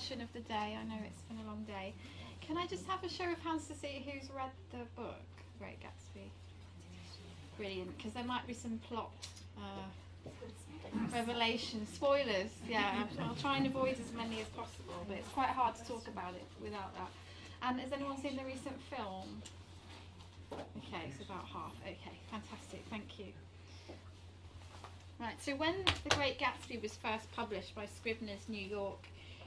question of the day. I know it's been a long day. Can I just have a show of hands to see who's read the book, Great Gatsby? Brilliant, because there might be some plot uh, revelations, spoilers. Yeah, I'll try and avoid as many as possible, but it's quite hard to talk about it without that. And has anyone seen the recent film? Okay, it's about half. Okay, fantastic. Thank you. Right, so when The Great Gatsby was first published by Scribner's New York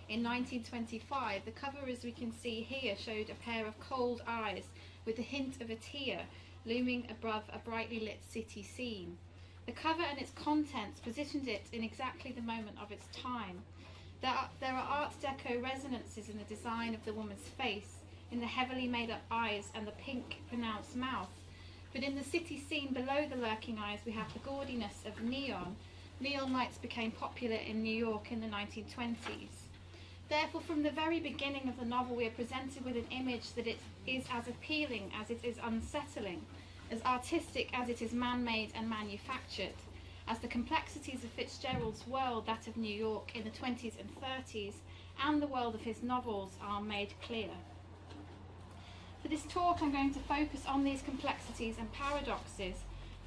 in 1925, the cover, as we can see here, showed a pair of cold eyes with a hint of a tear looming above a brightly lit city scene. The cover and its contents positioned it in exactly the moment of its time. There are, there are Art Deco resonances in the design of the woman's face, in the heavily made up eyes and the pink, pronounced mouth, but in the city scene below the lurking eyes, we have the gaudiness of neon. Neon lights became popular in New York in the 1920s. Therefore, from the very beginning of the novel, we are presented with an image that it is as appealing as it is unsettling, as artistic as it is man made and manufactured, as the complexities of Fitzgerald's world, that of New York in the 20s and 30s, and the world of his novels are made clear. For this talk, I'm going to focus on these complexities and paradoxes,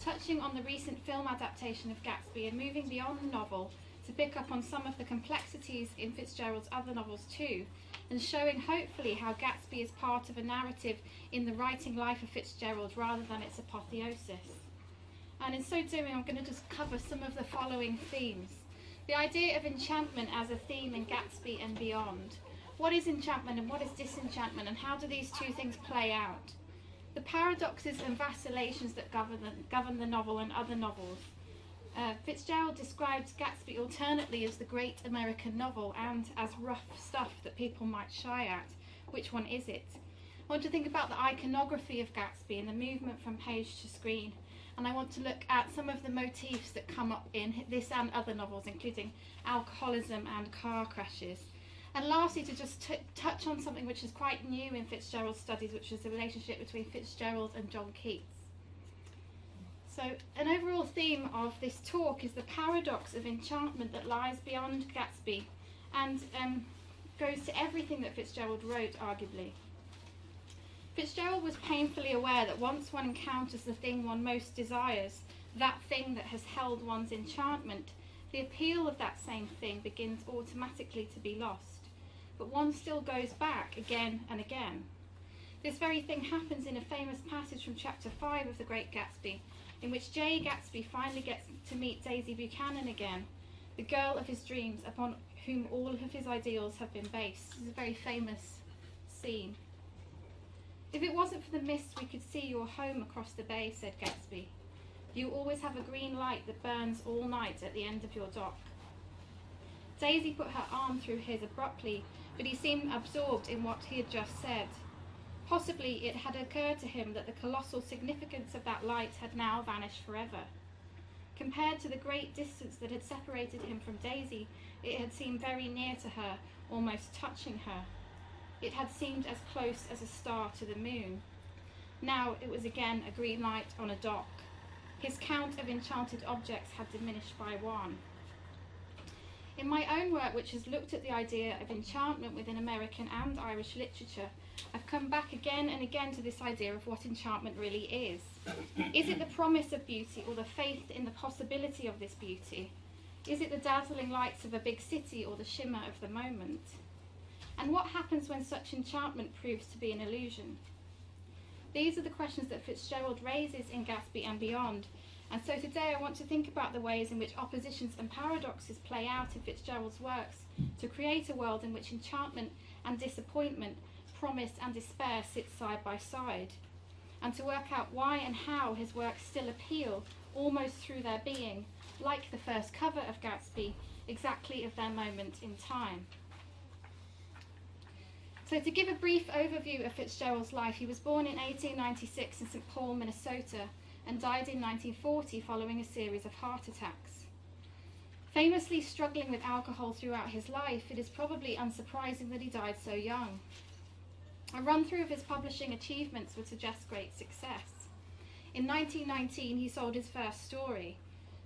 touching on the recent film adaptation of Gatsby and moving beyond the novel to pick up on some of the complexities in Fitzgerald's other novels too, and showing hopefully how Gatsby is part of a narrative in the writing life of Fitzgerald rather than its apotheosis. And in so doing, I'm going to just cover some of the following themes. The idea of enchantment as a theme in Gatsby and beyond, what is enchantment and what is disenchantment, and how do these two things play out? The paradoxes and vacillations that govern the, govern the novel and other novels. Uh, Fitzgerald describes Gatsby alternately as the great American novel and as rough stuff that people might shy at. Which one is it? I want to think about the iconography of Gatsby and the movement from page to screen. And I want to look at some of the motifs that come up in this and other novels, including alcoholism and car crashes. And lastly, to just touch on something which is quite new in Fitzgerald's studies, which is the relationship between Fitzgerald and John Keats. So, an overall theme of this talk is the paradox of enchantment that lies beyond Gatsby and um, goes to everything that Fitzgerald wrote, arguably. Fitzgerald was painfully aware that once one encounters the thing one most desires, that thing that has held one's enchantment, the appeal of that same thing begins automatically to be lost but one still goes back again and again. This very thing happens in a famous passage from chapter 5 of The Great Gatsby, in which Jay Gatsby finally gets to meet Daisy Buchanan again, the girl of his dreams upon whom all of his ideals have been based. This is a very famous scene. If it wasn't for the mist, we could see your home across the bay, said Gatsby. You always have a green light that burns all night at the end of your dock. Daisy put her arm through his abruptly but he seemed absorbed in what he had just said. Possibly it had occurred to him that the colossal significance of that light had now vanished forever. Compared to the great distance that had separated him from Daisy, it had seemed very near to her, almost touching her. It had seemed as close as a star to the moon. Now it was again a green light on a dock. His count of enchanted objects had diminished by one. In my own work, which has looked at the idea of enchantment within American and Irish literature, I've come back again and again to this idea of what enchantment really is. Is it the promise of beauty or the faith in the possibility of this beauty? Is it the dazzling lights of a big city or the shimmer of the moment? And what happens when such enchantment proves to be an illusion? These are the questions that Fitzgerald raises in Gatsby and beyond, and so today I want to think about the ways in which oppositions and paradoxes play out in Fitzgerald's works to create a world in which enchantment and disappointment, promise and despair sit side by side, and to work out why and how his works still appeal almost through their being, like the first cover of Gatsby, exactly of their moment in time. So, to give a brief overview of Fitzgerald's life, he was born in 1896 in St. Paul, Minnesota and died in 1940 following a series of heart attacks. Famously struggling with alcohol throughout his life, it is probably unsurprising that he died so young. A run through of his publishing achievements would suggest great success. In 1919, he sold his first story.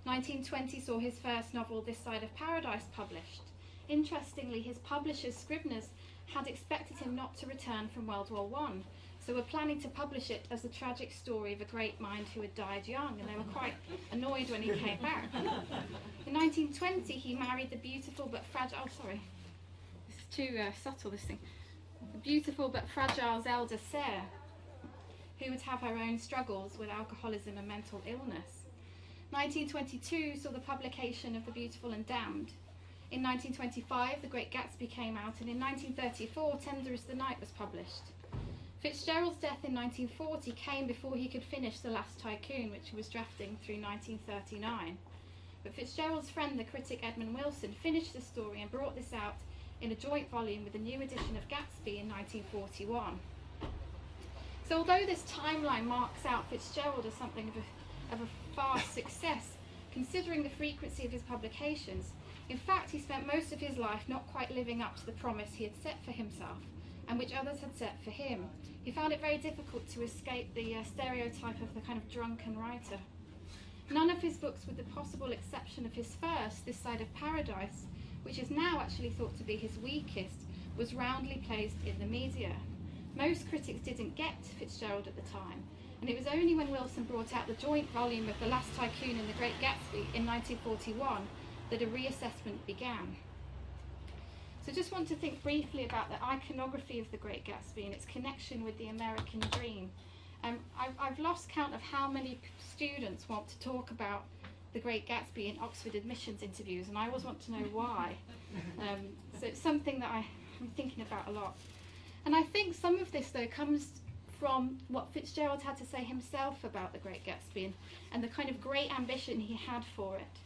1920 saw his first novel, This Side of Paradise, published. interestingly, his publishers, Scribners, had expected him not to return from World War One, so we're planning to publish it as the tragic story of a great mind who had died young, and they were quite annoyed when he came back. In 1920, he married the beautiful but fragile. Oh, sorry, this is too uh, subtle. This thing, the beautiful but fragile Zelda Sayre, who would have her own struggles with alcoholism and mental illness. 1922 saw the publication of The Beautiful and Damned. In 1925, The Great Gatsby came out, and in 1934, Tender is the Night was published. Fitzgerald's death in 1940 came before he could finish The Last Tycoon, which he was drafting through 1939. But Fitzgerald's friend, the critic Edmund Wilson, finished the story and brought this out in a joint volume with a new edition of Gatsby in 1941. So, although this timeline marks out Fitzgerald as something of a of a fast success, considering the frequency of his publications. In fact, he spent most of his life not quite living up to the promise he had set for himself and which others had set for him. He found it very difficult to escape the uh, stereotype of the kind of drunken writer. None of his books, with the possible exception of his first, This Side of Paradise, which is now actually thought to be his weakest, was roundly placed in the media. Most critics didn't get Fitzgerald at the time, and it was only when Wilson brought out the joint volume of The Last Tycoon and The Great Gatsby in 1941 that a reassessment began. So, just want to think briefly about the iconography of The Great Gatsby and its connection with the American dream. Um, I've, I've lost count of how many students want to talk about The Great Gatsby in Oxford admissions interviews, and I always want to know why. Um, so, it's something that I, I'm thinking about a lot. And I think some of this, though, comes from what Fitzgerald had to say himself about the Great Gatsby and, and the kind of great ambition he had for it.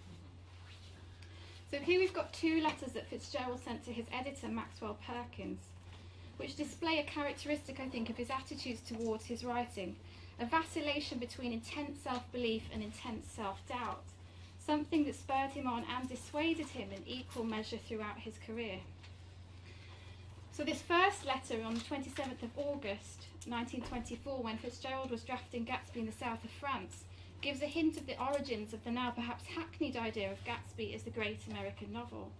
So here we've got two letters that Fitzgerald sent to his editor, Maxwell Perkins, which display a characteristic, I think, of his attitudes towards his writing a vacillation between intense self belief and intense self doubt, something that spurred him on and dissuaded him in equal measure throughout his career. So, this first letter on the 27th of August 1924, when Fitzgerald was drafting Gatsby in the south of France, gives a hint of the origins of the now perhaps hackneyed idea of Gatsby as the great American novel.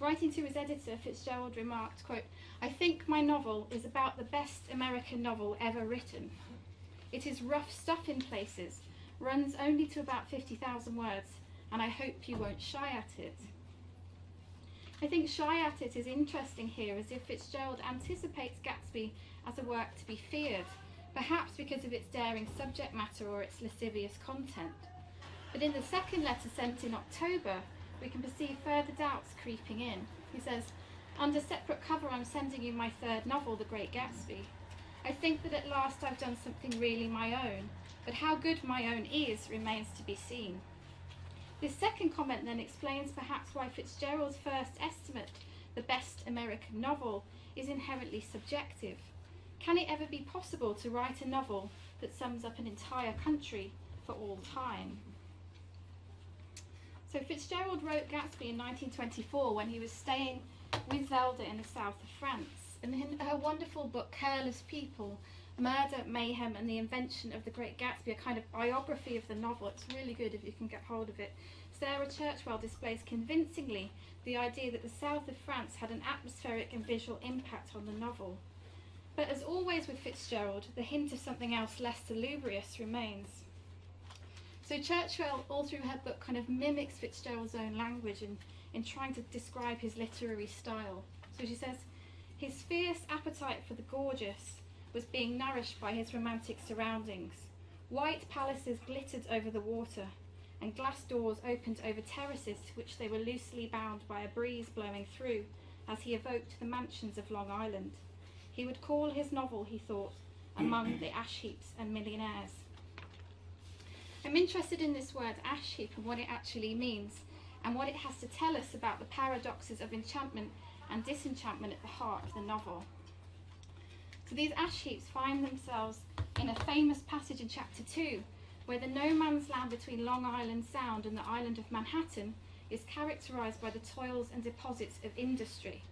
Writing to his editor, Fitzgerald remarked, quote, I think my novel is about the best American novel ever written. It is rough stuff in places, runs only to about 50,000 words, and I hope you won't shy at it. I think shy at it is interesting here as if Fitzgerald anticipates Gatsby as a work to be feared, perhaps because of its daring subject matter or its lascivious content. But in the second letter sent in October, we can perceive further doubts creeping in. He says, Under separate cover, I'm sending you my third novel, The Great Gatsby. I think that at last I've done something really my own, but how good my own is remains to be seen. This second comment then explains perhaps why Fitzgerald's first estimate, the best American novel, is inherently subjective. Can it ever be possible to write a novel that sums up an entire country for all time? So Fitzgerald wrote Gatsby in 1924 when he was staying with Zelda in the south of France. And in her wonderful book, Careless People, Murder, Mayhem, and the Invention of the Great Gatsby, a kind of biography of the novel. It's really good if you can get hold of it. Sarah Churchwell displays convincingly the idea that the south of France had an atmospheric and visual impact on the novel. But as always with Fitzgerald, the hint of something else less salubrious remains. So Churchwell, all through her book, kind of mimics Fitzgerald's own language in, in trying to describe his literary style. So she says, his fierce appetite for the gorgeous was being nourished by his romantic surroundings. White palaces glittered over the water, and glass doors opened over terraces to which they were loosely bound by a breeze blowing through as he evoked the mansions of Long Island. He would call his novel, he thought, Among the Ash Heaps and Millionaires. I'm interested in this word ash heap and what it actually means, and what it has to tell us about the paradoxes of enchantment and disenchantment at the heart of the novel. So these ash heaps find themselves in a famous passage in chapter 2, where the no man's land between Long Island Sound and the island of Manhattan is characterized by the toils and deposits of industry.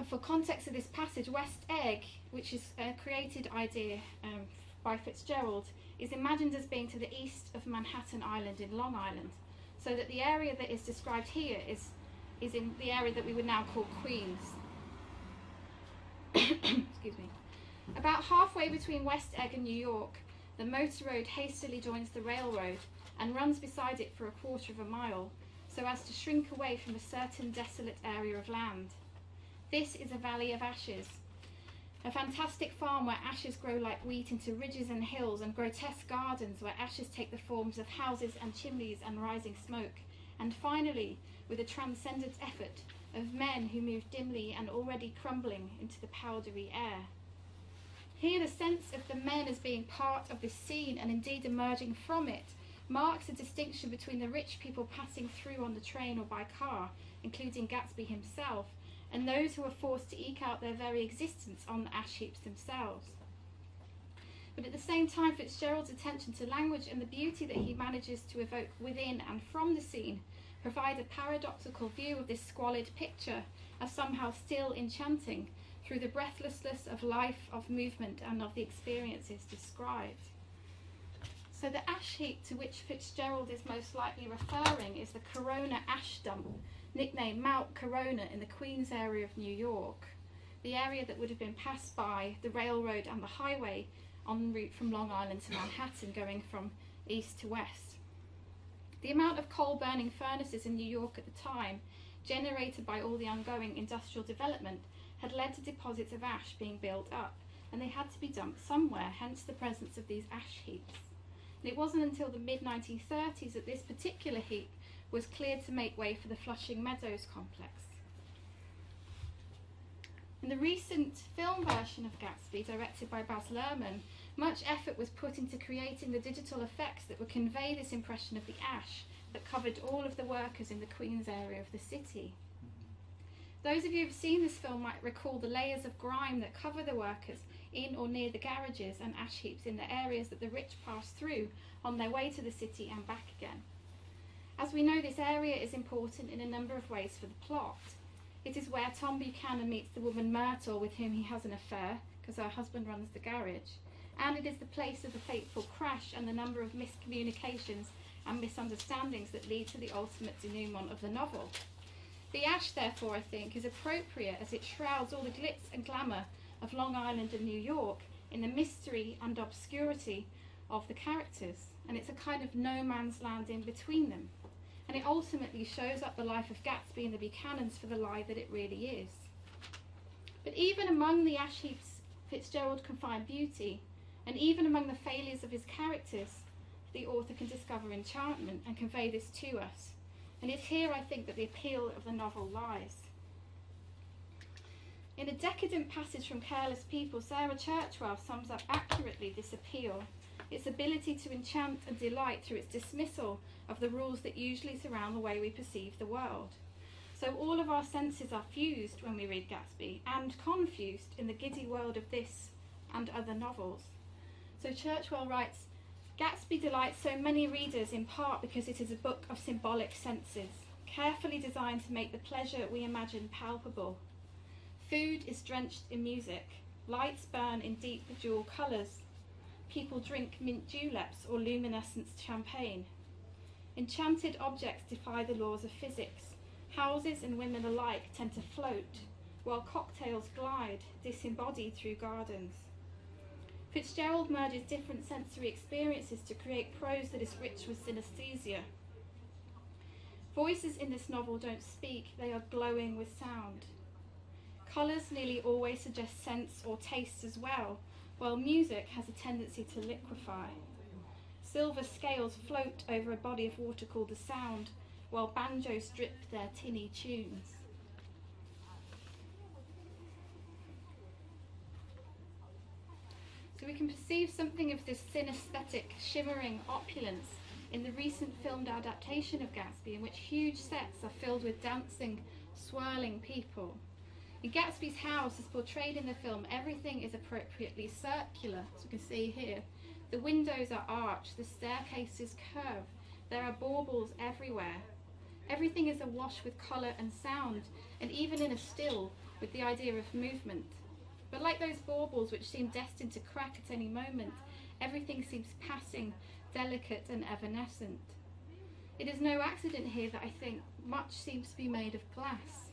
And for context of this passage, West Egg, which is a created idea um, by Fitzgerald, is imagined as being to the east of Manhattan Island in Long Island, so that the area that is described here is is in the area that we would now call Queens. Excuse me. About halfway between West Egg and New York, the motor road hastily joins the railroad and runs beside it for a quarter of a mile, so as to shrink away from a certain desolate area of land. This is a valley of ashes, a fantastic farm where ashes grow like wheat into ridges and hills, and grotesque gardens where ashes take the forms of houses and chimneys and rising smoke, and finally, with a transcendent effort, of men who move dimly and already crumbling into the powdery air. Here, the sense of the men as being part of this scene and indeed emerging from it marks a distinction between the rich people passing through on the train or by car, including Gatsby himself, and those who are forced to eke out their very existence on the ash heaps themselves. But at the same time, Fitzgerald's attention to language and the beauty that he manages to evoke within and from the scene provide a paradoxical view of this squalid picture as somehow still enchanting through the breathlessness of life, of movement, and of the experiences described. So, the ash heap to which Fitzgerald is most likely referring is the Corona ash dump, nicknamed Mount Corona in the Queens area of New York, the area that would have been passed by the railroad and the highway en route from Long Island to Manhattan, going from east to west. The amount of coal burning furnaces in New York at the time, generated by all the ongoing industrial development, had led to deposits of ash being built up, and they had to be dumped somewhere, hence the presence of these ash heaps. And it wasn't until the mid 1930s that this particular heap was cleared to make way for the Flushing Meadows complex. In the recent film version of Gatsby, directed by Baz Luhrmann, much effort was put into creating the digital effects that would convey this impression of the ash that covered all of the workers in the Queens area of the city. Those of you who've seen this film might recall the layers of grime that cover the workers in or near the garages and ash heaps in the areas that the rich pass through on their way to the city and back again. As we know, this area is important in a number of ways for the plot. It is where Tom Buchanan meets the woman Myrtle with whom he has an affair, because her husband runs the garage, and it is the place of the fateful crash and the number of miscommunications and misunderstandings that lead to the ultimate denouement of the novel. The ash, therefore, I think, is appropriate as it shrouds all the glitz and glamour of Long Island and New York in the mystery and obscurity of the characters, and it's a kind of no man's land in between them. And it ultimately shows up the life of Gatsby and the Buchanans for the lie that it really is. But even among the ash heaps, Fitzgerald can find beauty, and even among the failures of his characters, the author can discover enchantment and convey this to us. And it's here, I think, that the appeal of the novel lies. In a decadent passage from Careless People, Sarah Churchwell sums up accurately this appeal, its ability to enchant and delight through its dismissal of the rules that usually surround the way we perceive the world. So all of our senses are fused when we read Gatsby and confused in the giddy world of this and other novels. So Churchwell writes, Gatsby delights so many readers in part because it is a book of symbolic senses, carefully designed to make the pleasure we imagine palpable. Food is drenched in music, lights burn in deep jewel colours, people drink mint juleps or luminescent champagne. Enchanted objects defy the laws of physics. Houses and women alike tend to float, while cocktails glide, disembodied through gardens. Fitzgerald merges different sensory experiences to create prose that is rich with synesthesia. Voices in this novel don't speak, they are glowing with sound. Colours nearly always suggest sense or taste as well, while music has a tendency to liquefy. Silver scales float over a body of water called the sound, while banjos drip their tinny tunes. So we can perceive something of this synesthetic, shimmering opulence in the recent filmed adaptation of Gatsby, in which huge sets are filled with dancing, swirling people. In Gatsby's house, as portrayed in the film, everything is appropriately circular, as we can see here. The windows are arched, the staircases curve, there are baubles everywhere. Everything is awash with colour and sound, and even in a still, with the idea of movement. But like those baubles which seem destined to crack at any moment, everything seems passing, delicate and evanescent. It is no accident here that I think much seems to be made of glass.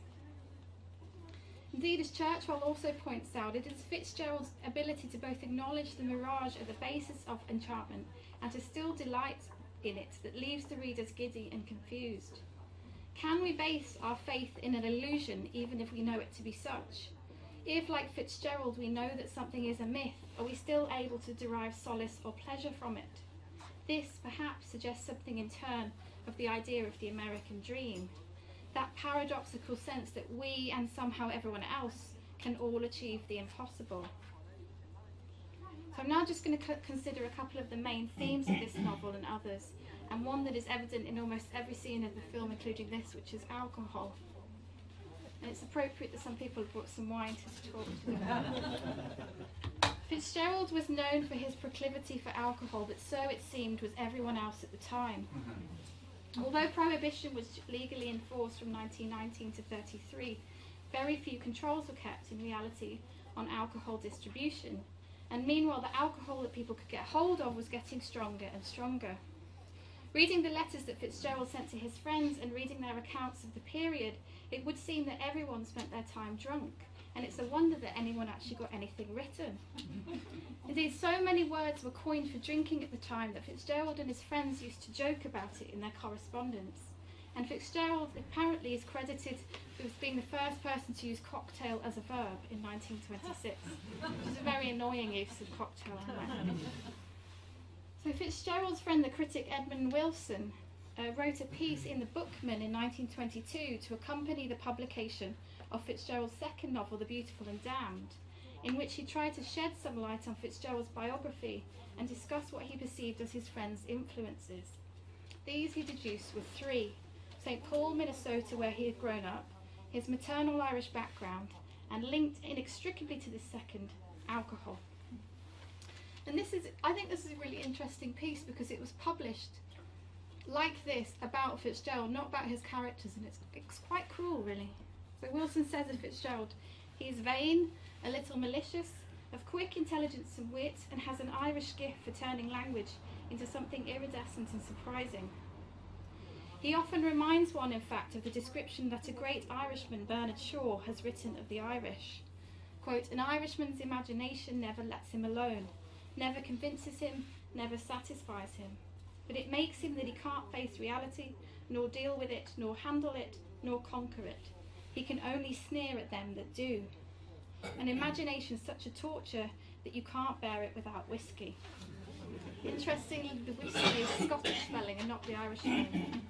Indeed, as Churchwell also points out, it is Fitzgerald's ability to both acknowledge the mirage at the basis of enchantment and to still delight in it that leaves the readers giddy and confused. Can we base our faith in an illusion even if we know it to be such? If, like Fitzgerald, we know that something is a myth, are we still able to derive solace or pleasure from it? This, perhaps, suggests something in turn of the idea of the American dream. That paradoxical sense that we and somehow everyone else can all achieve the impossible. So I'm now just going to consider a couple of the main themes of this novel and others, and one that is evident in almost every scene of the film, including this, which is alcohol. And it's appropriate that some people have brought some wine to talk to Fitzgerald was known for his proclivity for alcohol, but so it seemed was everyone else at the time. Although prohibition was legally enforced from 1919 to 33, very few controls were kept in reality on alcohol distribution. And meanwhile, the alcohol that people could get hold of was getting stronger and stronger. Reading the letters that Fitzgerald sent to his friends and reading their accounts of the period, it would seem that everyone spent their time drunk, and it's a wonder that anyone actually got anything written. Indeed, so many words were coined for drinking at the time that Fitzgerald and his friends used to joke about it in their correspondence. And Fitzgerald apparently is credited with being the first person to use cocktail as a verb in 1926, which is a very annoying use of cocktail. So Fitzgerald's friend, the critic Edmund Wilson, uh, wrote a piece in the Bookman in 1922 to accompany the publication of Fitzgerald's second novel, The Beautiful and Damned, in which he tried to shed some light on Fitzgerald's biography and discuss what he perceived as his friend's influences. These he deduced were three St. Paul, Minnesota, where he had grown up, his maternal Irish background, and linked inextricably to this second, alcohol. And this is, I think this is a really interesting piece because it was published like this about Fitzgerald, not about his characters, and it's, it's quite cruel, really. So Wilson says of Fitzgerald, he is vain, a little malicious, of quick intelligence and wit, and has an Irish gift for turning language into something iridescent and surprising. He often reminds one, in fact, of the description that a great Irishman, Bernard Shaw, has written of the Irish. Quote, An Irishman's imagination never lets him alone, never convinces him, never satisfies him but it makes him that he can't face reality, nor deal with it, nor handle it, nor conquer it. He can only sneer at them that do. An imagination is such a torture that you can't bear it without whiskey. Interestingly, the whiskey is Scottish spelling and not the Irish spelling.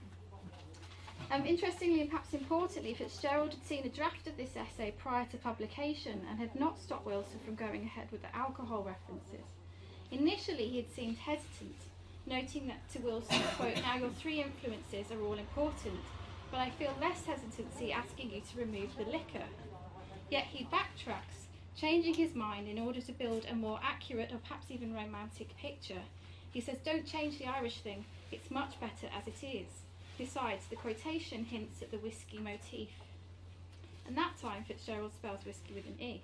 Um, interestingly and perhaps importantly, Fitzgerald had seen a draft of this essay prior to publication and had not stopped Wilson from going ahead with the alcohol references. Initially, he had seemed hesitant, noting that to Wilson, quote, now your three influences are all important, but I feel less hesitancy asking you to remove the liquor. Yet he backtracks, changing his mind in order to build a more accurate or perhaps even romantic picture. He says, don't change the Irish thing, it's much better as it is. Besides, the quotation hints at the whiskey motif. And that time Fitzgerald spells whiskey with an E.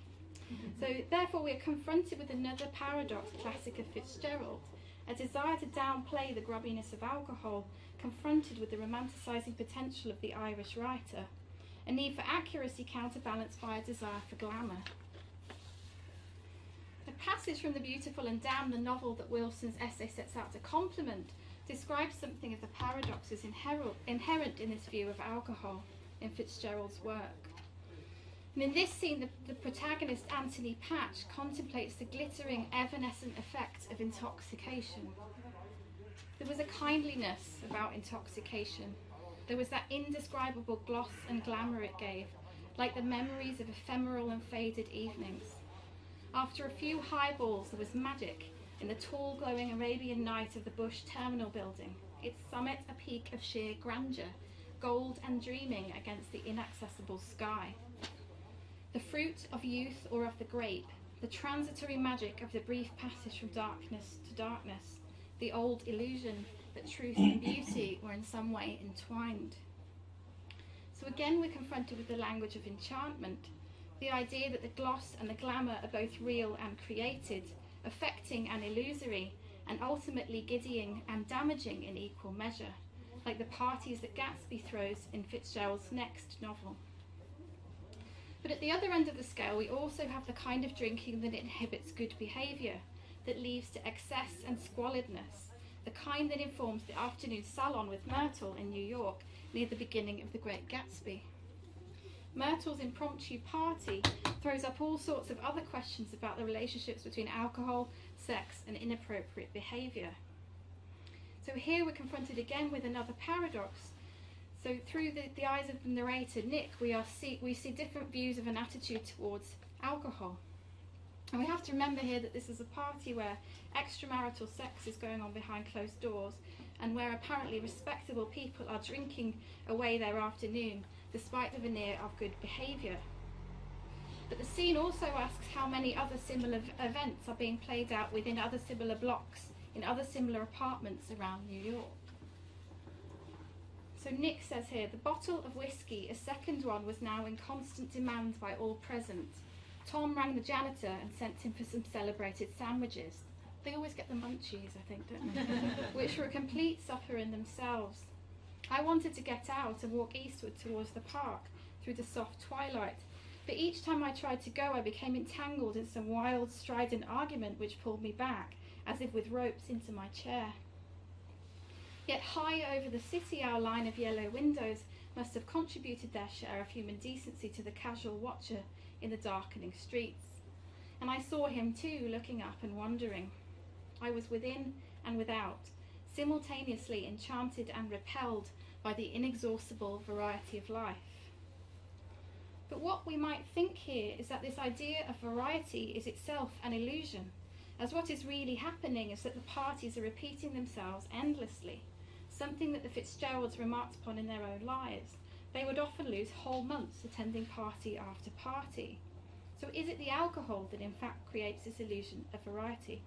Mm-hmm. So therefore we are confronted with another paradox classic of Fitzgerald a desire to downplay the grubbiness of alcohol, confronted with the romanticising potential of the Irish writer, a need for accuracy counterbalanced by a desire for glamour. A passage from The Beautiful and Damned, the novel that Wilson's essay sets out to complement, describes something of the paradoxes inherent in this view of alcohol in Fitzgerald's work. And in this scene, the, the protagonist, Anthony Patch, contemplates the glittering, evanescent effect of intoxication. There was a kindliness about intoxication. There was that indescribable gloss and glamour it gave, like the memories of ephemeral and faded evenings. After a few highballs, there was magic in the tall, glowing Arabian night of the Bush Terminal building, its summit a peak of sheer grandeur, gold and dreaming against the inaccessible sky the fruit of youth or of the grape, the transitory magic of the brief passage from darkness to darkness, the old illusion that truth and beauty were in some way entwined. So again, we're confronted with the language of enchantment, the idea that the gloss and the glamour are both real and created, affecting and illusory, and ultimately giddying and damaging in equal measure. like the parties that Gatsby throws in Fitzgerald's next novel. But at the other end of the scale, we also have the kind of drinking that inhibits good behaviour, that leads to excess and squalidness, the kind that informs the afternoon salon with Myrtle in New York near the beginning of The Great Gatsby. Myrtle's impromptu party throws up all sorts of other questions about the relationships between alcohol, sex, and inappropriate behaviour. So here we're confronted again with another paradox. So through the, the eyes of the narrator, Nick, we, are see, we see different views of an attitude towards alcohol. And we have to remember here that this is a party where extramarital sex is going on behind closed doors and where apparently respectable people are drinking away their afternoon despite the veneer of good behaviour. But the scene also asks how many other similar events are being played out within other similar blocks in other similar apartments around New York. So Nick says here the bottle of whiskey, a second one, was now in constant demand by all present. Tom rang the janitor and sent him for some celebrated sandwiches. They always get the munchies, I think, don't they? Which were a complete supper in themselves. I wanted to get out and walk eastward towards the park through the soft twilight, but each time I tried to go, I became entangled in some wild, strident argument which pulled me back, as if with ropes, into my chair. Yet high over the city, our line of yellow windows must have contributed their share of human decency to the casual watcher in the darkening streets. And I saw him too, looking up and wondering. I was within and without, simultaneously enchanted and repelled by the inexhaustible variety of life. But what we might think here is that this idea of variety is itself an illusion, as what is really happening is that the parties are repeating themselves endlessly, something that the Fitzgeralds remarked upon in their own lives. They would often lose whole months attending party after party. So, is it the alcohol that in fact creates this illusion of variety?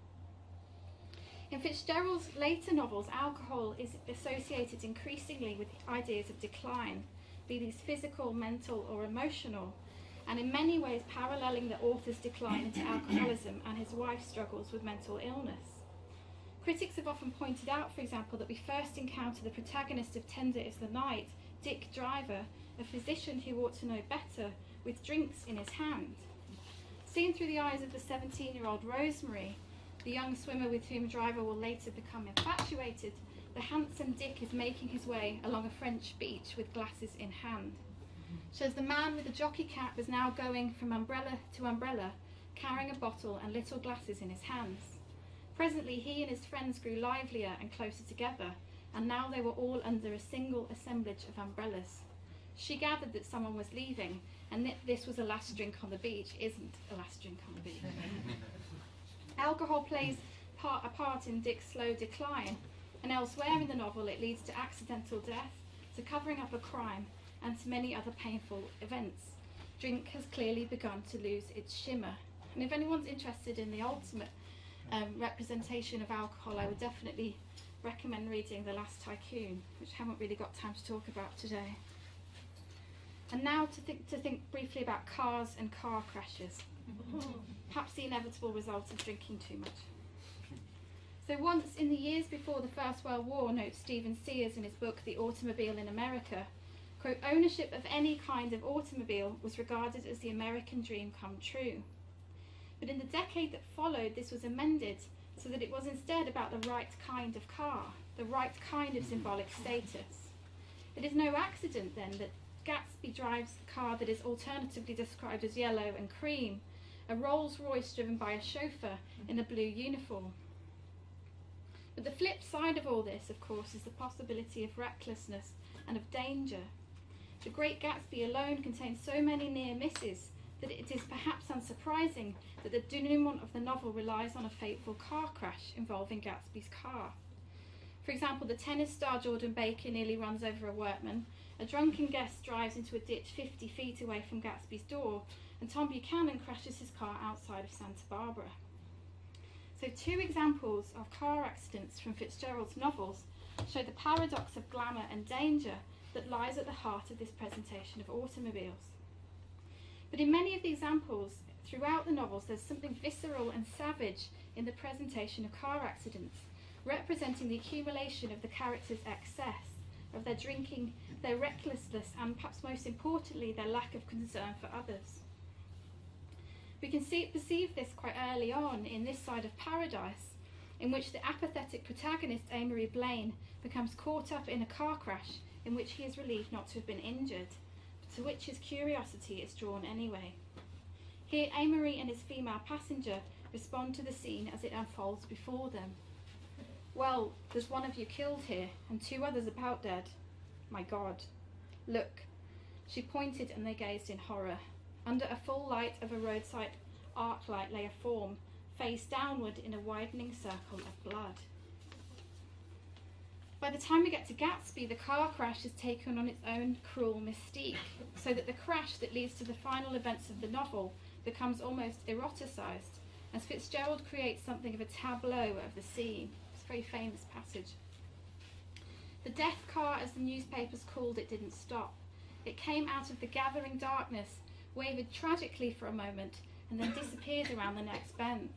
In Fitzgerald's later novels, alcohol is associated increasingly with ideas of decline, be these physical, mental, or emotional, and in many ways paralleling the author's decline into alcoholism and his wife's struggles with mental illness. Critics have often pointed out, for example, that we first encounter the protagonist of Tender is the Night, Dick Diver, a physician who ought to know better, with drinks in his hand. Seen through the eyes of the 17 year old Rosemary, the young swimmer with whom Diver will later become infatuated, the handsome Dick is making his way along a French beach with glasses in hand. Shows the man with the jockey cap is now going from umbrella to umbrella, carrying a bottle and little glasses in his hands. Presently, he and his friends grew livelier and closer together, and now they were all under a single assemblage of umbrellas. She gathered that someone was leaving, and that this was a last drink on the beach isn't a last drink on the beach. Alcohol plays part, a part in Dick's slow decline, and elsewhere in the novel it leads to accidental death, to covering up a crime, and to many other painful events. Drink has clearly begun to lose its shimmer. And if anyone's interested in the ultimate um, representation of alcohol, I would definitely recommend reading The Last Tycoon, which I haven't really got time to talk about today. And now to think, to think briefly about cars and car crashes. Perhaps the inevitable result of drinking too much. So once in the years before the First World War, notes Stephen Sears in his book The Automobile in America, quote, ownership of any kind of automobile was regarded as the American dream come true. But in the decade that followed, this was amended so that it was instead about the right kind of car, the right kind of symbolic status. It is no accident then that Gatsby drives a car that is alternatively described as yellow and cream, a Rolls Royce driven by a chauffeur in a blue uniform. But the flip side of all this, of course, is the possibility of recklessness and of danger. The Great Gatsby alone contains so many near misses that it is perhaps unsurprising that the denouement of the novel relies on a fateful car crash involving Gatsby's car. For example, the tennis star Jordan Baker nearly runs over a workman, a drunken guest drives into a ditch 50 feet away from Gatsby's door, and Tom Buchanan crashes his car outside of Santa Barbara. So, two examples of car accidents from Fitzgerald's novels show the paradox of glamour and danger that lies at the heart of this presentation of automobiles. But in many of the examples throughout the novels, there's something visceral and savage in the presentation of car accidents, representing the accumulation of the character's excess, of their drinking, their recklessness, and perhaps most importantly, their lack of concern for others. We can see, perceive this quite early on in this side of paradise, in which the apathetic protagonist, Amory Blaine, becomes caught up in a car crash in which he is relieved not to have been injured, to which his curiosity is drawn anyway. Here, Amory and his female passenger respond to the scene as it unfolds before them. Well, there's one of you killed here, and two others about dead. My God. Look. She pointed, and they gazed in horror. Under a full light of a roadside arc light lay a form, face downward in a widening circle of blood. By the time we get to Gatsby, the car crash has taken on its own cruel mystique, so that the crash that leads to the final events of the novel becomes almost eroticized, as Fitzgerald creates something of a tableau of the scene. It's a very famous passage. The death car, as the newspapers called it, didn't stop. It came out of the gathering darkness wavered tragically for a moment, and then disappeared around the next bend.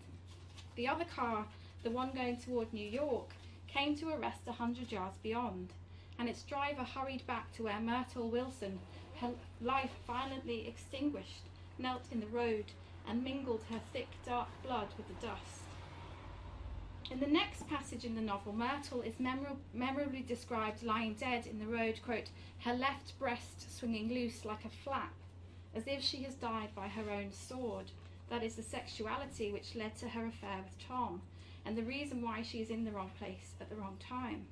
The other car, the one going toward New York, came to a rest a hundred yards beyond, and its driver hurried back to where Myrtle Wilson, her life violently extinguished, knelt in the road and mingled her thick, dark blood with the dust. In the next passage in the novel, Myrtle is memor- memorably described lying dead in the road, quote, her left breast swinging loose like a flap, as if she has died by her own sword. That is the sexuality which led to her affair with Tom, and the reason why she is in the wrong place at the wrong time.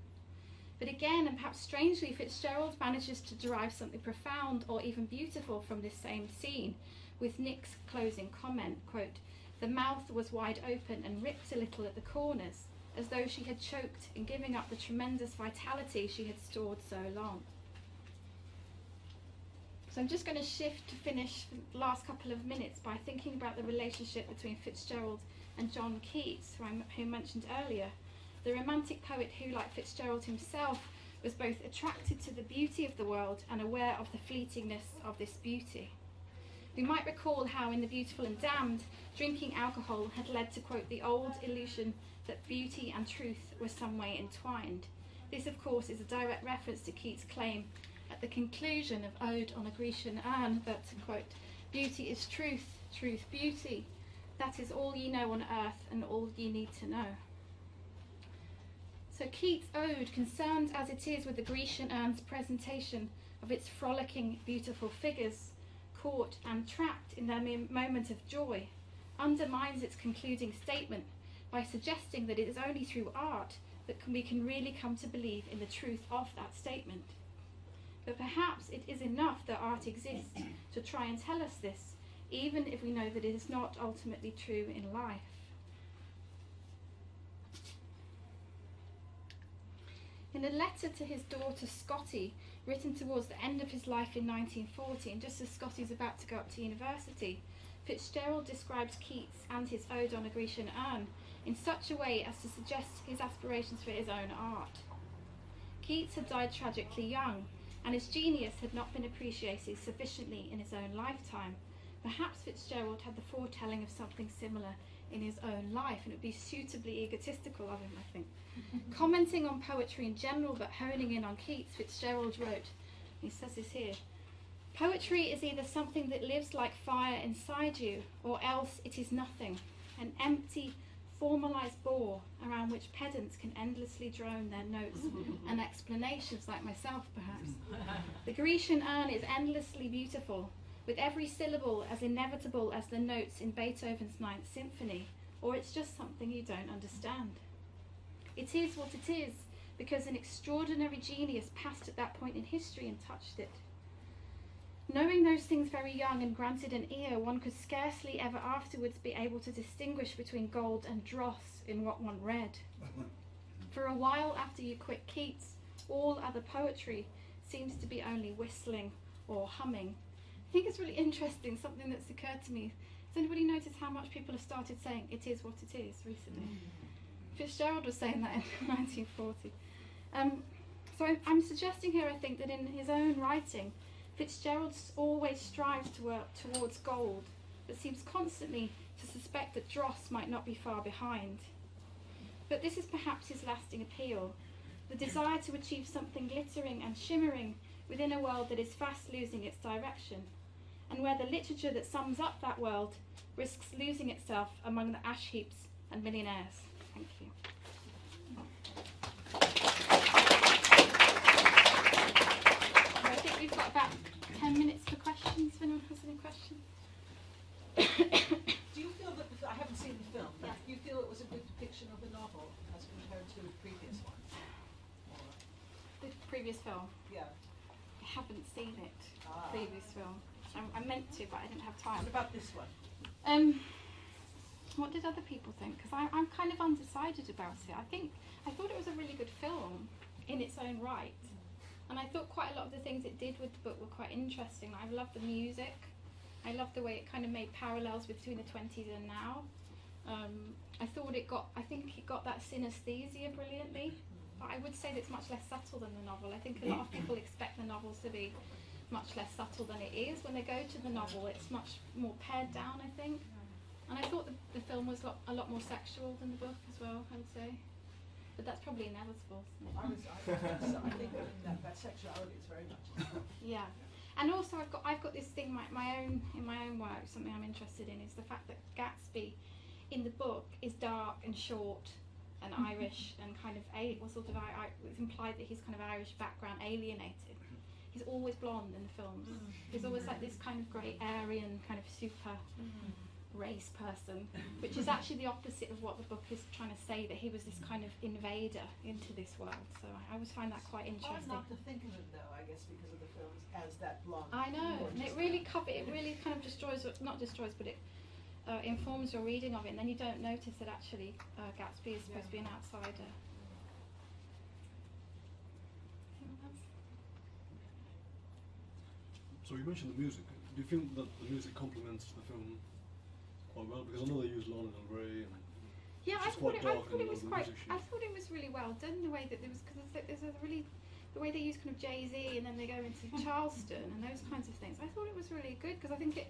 But again, and perhaps strangely, Fitzgerald manages to derive something profound or even beautiful from this same scene, with Nick's closing comment, quote, the mouth was wide open and ripped a little at the corners, as though she had choked in giving up the tremendous vitality she had stored so long. So I'm just going to shift to finish the last couple of minutes by thinking about the relationship between Fitzgerald and John Keats, who I mentioned earlier, the romantic poet who, like Fitzgerald himself, was both attracted to the beauty of the world and aware of the fleetingness of this beauty. We might recall how, in The Beautiful and Damned, drinking alcohol had led to, quote, the old illusion that beauty and truth were some way entwined. This, of course, is a direct reference to Keats' claim at the conclusion of Ode on a Grecian Urn that, quote, beauty is truth, truth beauty. That is all ye know on earth and all ye need to know. So Keats' ode, concerned as it is with the Grecian urn's presentation of its frolicking, beautiful figures, caught and trapped in their moment of joy, undermines its concluding statement by suggesting that it is only through art that we can really come to believe in the truth of that statement. But perhaps it is enough that art exists to try and tell us this, even if we know that it is not ultimately true in life. In a letter to his daughter Scotty, written towards the end of his life in 1940, and just as Scotty's about to go up to university, Fitzgerald describes Keats and his Ode on a Grecian Urn in such a way as to suggest his aspirations for his own art. Keats had died tragically young, and his genius had not been appreciated sufficiently in his own lifetime. Perhaps Fitzgerald had the foretelling of something similar in his own life, and it would be suitably egotistical of him, I think. Commenting on poetry in general, but honing in on Keats, Fitzgerald wrote, he says this here Poetry is either something that lives like fire inside you, or else it is nothing, an empty, formalized bore around which pedants can endlessly drone their notes and explanations, like myself perhaps. The Grecian urn is endlessly beautiful, with every syllable as inevitable as the notes in Beethoven's Ninth Symphony, or it's just something you don't understand. It is what it is, because an extraordinary genius passed at that point in history and touched it. Knowing those things very young and granted an ear, one could scarcely ever afterwards be able to distinguish between gold and dross in what one read. For a while after you quit Keats, all other poetry seems to be only whistling or humming. I think it's really interesting, something that's occurred to me. Has anybody noticed how much people have started saying it is what it is recently? Fitzgerald was saying that in 1940. Um, so I'm, I'm suggesting here, I think, that in his own writing, Fitzgerald always strives to work towards gold, but seems constantly to suspect that dross might not be far behind. But this is perhaps his lasting appeal. the desire to achieve something glittering and shimmering within a world that is fast losing its direction, and where the literature that sums up that world risks losing itself among the ash heaps and millionaires. Thank you. I think we've got about 10 minutes for questions if anyone has any questions. Do you feel that, the, I haven't seen the film, but Yeah. do you feel it was a good depiction of the novel as compared to the previous one? The previous film, yeah. I haven't seen it, Ah. previous film. I, I meant to, but I didn't have time. What about this one? Um, what did other people think? Because I'm kind of undecided about it. I think I thought it was a really good film in its own right, and I thought quite a lot of the things it did with the book were quite interesting. I loved the music. I loved the way it kind of made parallels between the twenties and now. Um, I thought it got. I think it got that synesthesia brilliantly. But I would say that it's much less subtle than the novel. I think a lot of people expect the novels to be much less subtle than it is. When they go to the novel, it's much more pared down, I think. And I thought the, the film was lot, a lot more sexual than the book as well, I would say. But that's probably inevitable? I was, I, was, I think that, that, sexuality is very much. Yeah. And also I've got I've got this thing my, my own in my own work, something I'm interested in is the fact that Gatsby in the book is dark and short and Irish and kind of a well sort of I, I it's implied that he's kind of Irish background alienated. He's always blonde in the films. He's always like this kind of great Aryan kind of super race person, which is actually the opposite of what the book is trying to say. That he was this kind of invader into this world. So I always find that quite Hard interesting. not to think of it though, I guess, because of the films as that blonde. I know, and it really man. cover it really kind of destroys, not destroys, but it uh, informs your reading of it, and then you don't notice that actually uh, Gatsby is supposed to be an outsider. Anyone else? So you mentioned the music. Do you feel that the music complements the film quite well? Because I know they use Lana Del Rey and Yeah, I It's thought quite it. I dark thought it was quite. I thought it was really well done. The way that there was because there's, a- there's a really the way they use kind of Jay Z and then they go into Charleston and those kinds of things. I thought it was really good because I think it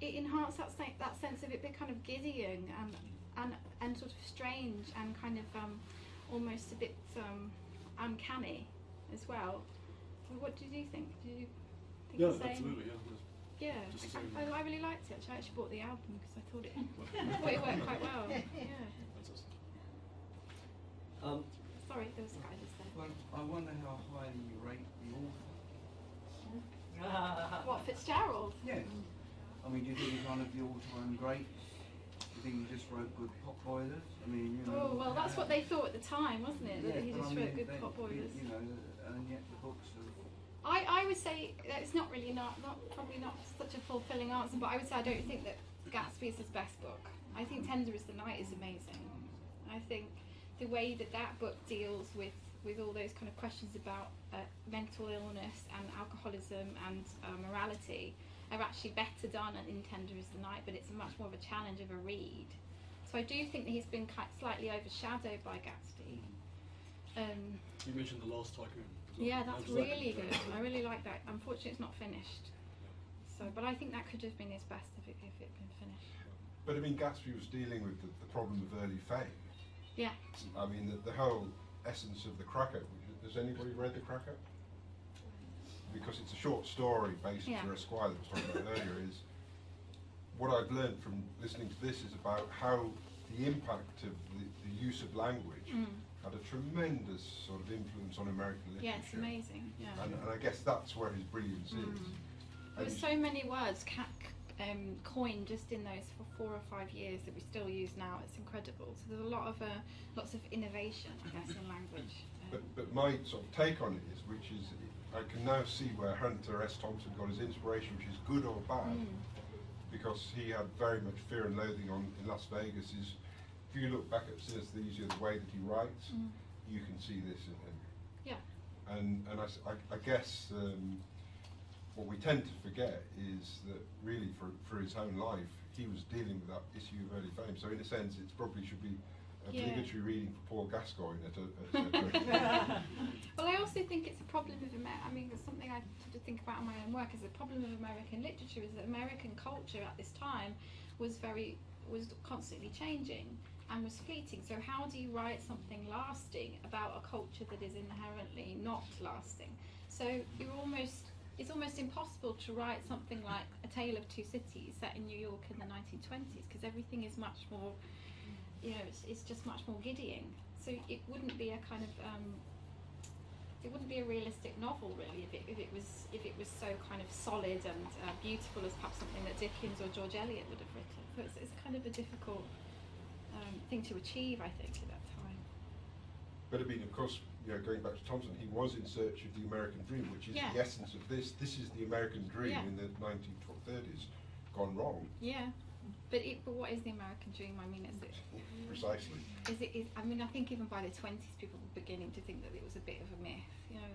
it enhanced that that sense of it being kind of giddying and and and sort of strange and kind of um, almost a bit um, uncanny as well. What did you think? Did you think yeah, the same? absolutely, yeah. Yeah, Just I. I, I really liked it. Actually, I actually bought the album because I thought it I thought it worked quite well. Yeah. Fantastic. Um, Sorry, there was a guy just there. well, I wonder how highly you rate the author. What Fitzgerald? Yes. I mean, do you think he's one of the all-time greats? Do you think he just wrote good potboilers? I mean, you know. Oh well, that's what they thought at the time, wasn't it? That he just I wrote good they- potboilers. You know, and yet the books are. I, I would say it's not really not not probably not such a fulfilling answer, but I would say I don't think that Gatsby is his best book. I think Tender Is the Night is amazing. I think the way that that book deals with with all those kind of questions about uh, mental illness and alcoholism and uh, morality are actually better done in Tender Is the Night, but it's much more of a challenge of a read. So I do think that he's been slightly overshadowed by Gatsby. Um, You mentioned the last tycoon. Yeah, that's really good. I really like that. Unfortunately, it's not finished. So, but I think that could have been his best if it if it had been finished. But I mean, Gatsby was dealing with the, the problem of early fame. Yeah. I mean, the, the whole essence of the Crack-Up. Has anybody read the Crack-Up? Because it's a short story based Yeah. for Esquire that was talking about earlier. Is what I've learned from listening to this is about how the impact of the, the use of language Mm. Had a tremendous sort of influence on American literature. Yeah, it's amazing. Yeah. And, and I guess that's where his brilliance is. Mm. There were so many words ca- um, coined just in those for four or five years that we still use now. It's incredible. So there's a lot of uh, lots of innovation, I guess, in language. Um, But, but my sort of take on it is, which is, I can now see where Hunter S. Thompson got his inspiration, which is good or bad, mm, because he had very much fear and loathing on in Las Vegas. Is if you look back at synesthesia, the way that he writes, mm. you can see this in him. Yeah. And and I, I- I guess um, what we tend to forget is that really for for his own life, he was dealing with that issue of early fame. So in a sense, it probably should be a Yeah. obligatory reading for Paul Gascoigne at a, at a Well, I also think it's a problem of Amer- I mean, it's something I sort of think about in my own work. Is the problem of American literature is that American culture at this time was very was constantly changing, and was fleeting. So how do you write something lasting about a culture that is inherently not lasting? So you're almost it's almost impossible to write something like A Tale of Two Cities set in New York in the 1920s because everything is much more, you know, it's, it's just much more giddying. So it wouldn't be a kind of um, it wouldn't be a realistic novel really if it, if it was if it was so kind of solid and uh, beautiful as perhaps something that Dickens or George Eliot would have written. So it's, it's kind of a difficult um, thing to achieve, I think, at that time. But I mean, of course, you know, going back to Thompson, he was in search of the American dream, which is Yeah. the essence of this. This is the American dream Yeah. in the 1930s gone wrong, Yeah, but it, but what is the American dream? I mean, is it precisely. is it? Is, I mean, I think even by the twenties, people were beginning to think that it was a bit of a myth, you know,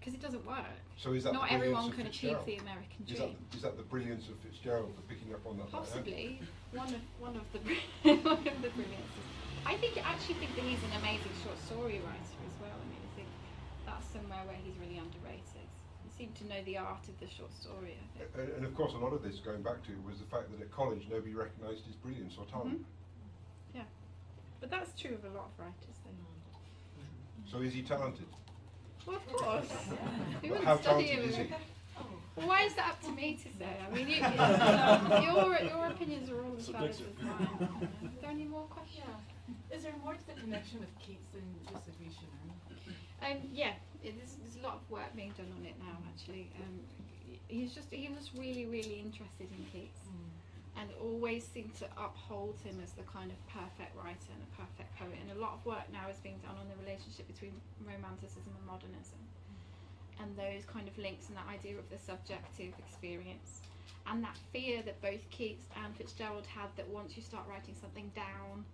because it doesn't work. So is that Not the everyone can achieve the American Is that, dream. is that the brilliance of Fitzgerald for picking up on that? Possibly one of one of the one of the brilliances. I think actually think that he's an amazing short story writer as well. I mean, I think that's somewhere where he's really underrated. He seemed to know the art of the short story. I think. And, and of course, a lot of this, going back to, was the fact that at college nobody recognised his brilliance or talent. Mhm. Yeah, but that's true of a lot of writers. Then. So is he talented? Well, of course. Who But wouldn't how study talented him? is he? Well, why is that up to me to say? I mean, you, your your opinions are all as valid as Subjective. mine. Is there any more questions? Yeah. Is there more to the connection with Keats than just the Grecian Um, yeah, it, there's, there's a lot of work being done on it now. Actually, um, he's just he was really really interested in Keats and always seemed to uphold him as the kind of perfect writer and a perfect poet. And a lot of work now is being done on the relationship between Romanticism and modernism, and those kind of links and that idea of the subjective experience. And that fear that both Keats and Fitzgerald had that once you start writing something down,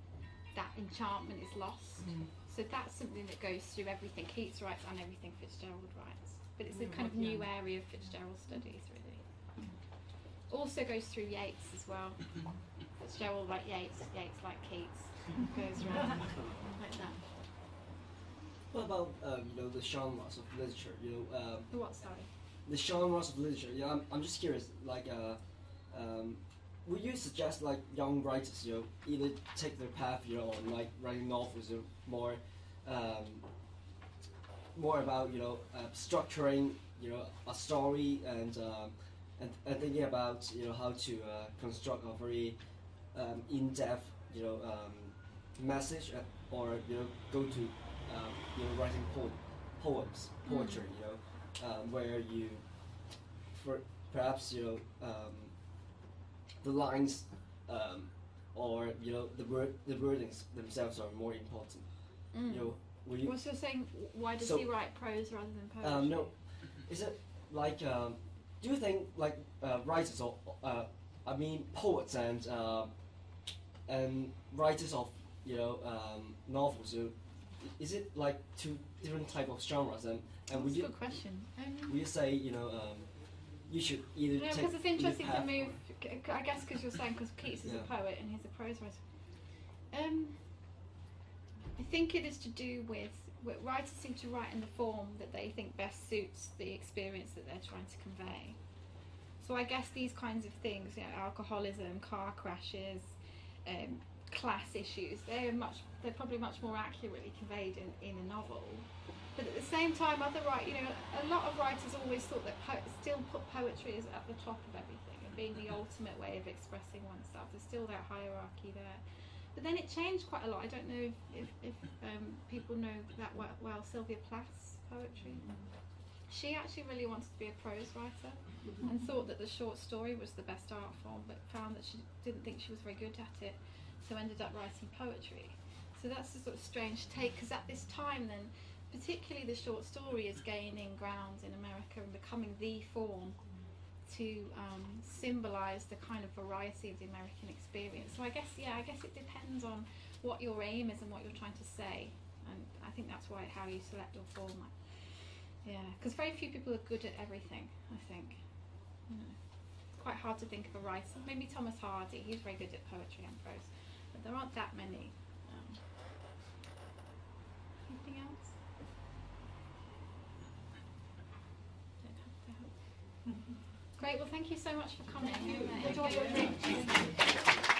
that enchantment is lost. So that's something that goes through everything Keats writes and everything Fitzgerald writes. But it's a Mm, kind of new area of Fitzgerald studies, really. Also goes through Yeats as well. Fitzgerald like Yeats, Yeats like Keats. Goes around like that. What about um, you know the genres of literature? You know um, The what, sorry? the genres of literature. Yeah, I'm, I'm just curious. Like, uh, um, would you suggest like young writers, you know, either take their path, you know, on like writing novels, or more, um, more about you know uh, structuring, you know, a story and um, and, and thinking about you know how to uh, construct a very um, in-depth, you know, um, message, or you know, go to um, you know writing po- poems, poetry, you know, um, where you, for perhaps you know, um, the lines, um, or you know, the word, the wordings themselves are more important. Mm. You know, will you? Well, so saying, why does So- he write prose rather than poetry? Um, no, is it like? Um, do you think like uh, writers or uh, I mean poets and uh, and writers of you know um, novels? uh, Is it like two different type of genres? And and That's would a you good question. Um, would you say you know um, you should either No, take because it's interesting to move. or- c- c- I guess because you're saying because Keats is Yeah. a poet and he's a prose writer. Um, I think it is to do with writers seem to write in the form that they think best suits the experience that they're trying to convey. So I guess these kinds of things, you know, alcoholism, car crashes, um, class issues, they're much, they're probably much more accurately conveyed in, in a novel. But at the same time, other write, you know, a lot of writers always thought that still put poetry as at the top of everything and being the ultimate way of expressing oneself. There's still that hierarchy there. But then it changed quite a lot. I don't know if, if, um, people know that well. Sylvia Plath's poetry. She actually really wanted to be a prose writer and thought that the short story was the best art form, but found that she didn't think she was very good at it, so ended up writing poetry. So that's a sort of strange take because at this time, then, particularly the short story is gaining ground in America and becoming the form to um, symbolise the kind of variety of the American experience. So I guess, yeah, I guess it depends on what your aim is and what you're trying to say, and I think that's why how you select your format. Yeah, because very few people are good at everything. I think. Quite hard to think of a writer. Maybe Thomas Hardy. He's very good at poetry and prose, but there aren't that many. Um, anything else? Don't have to help. Great. Well, thank you so much for coming. Enjoy your drink.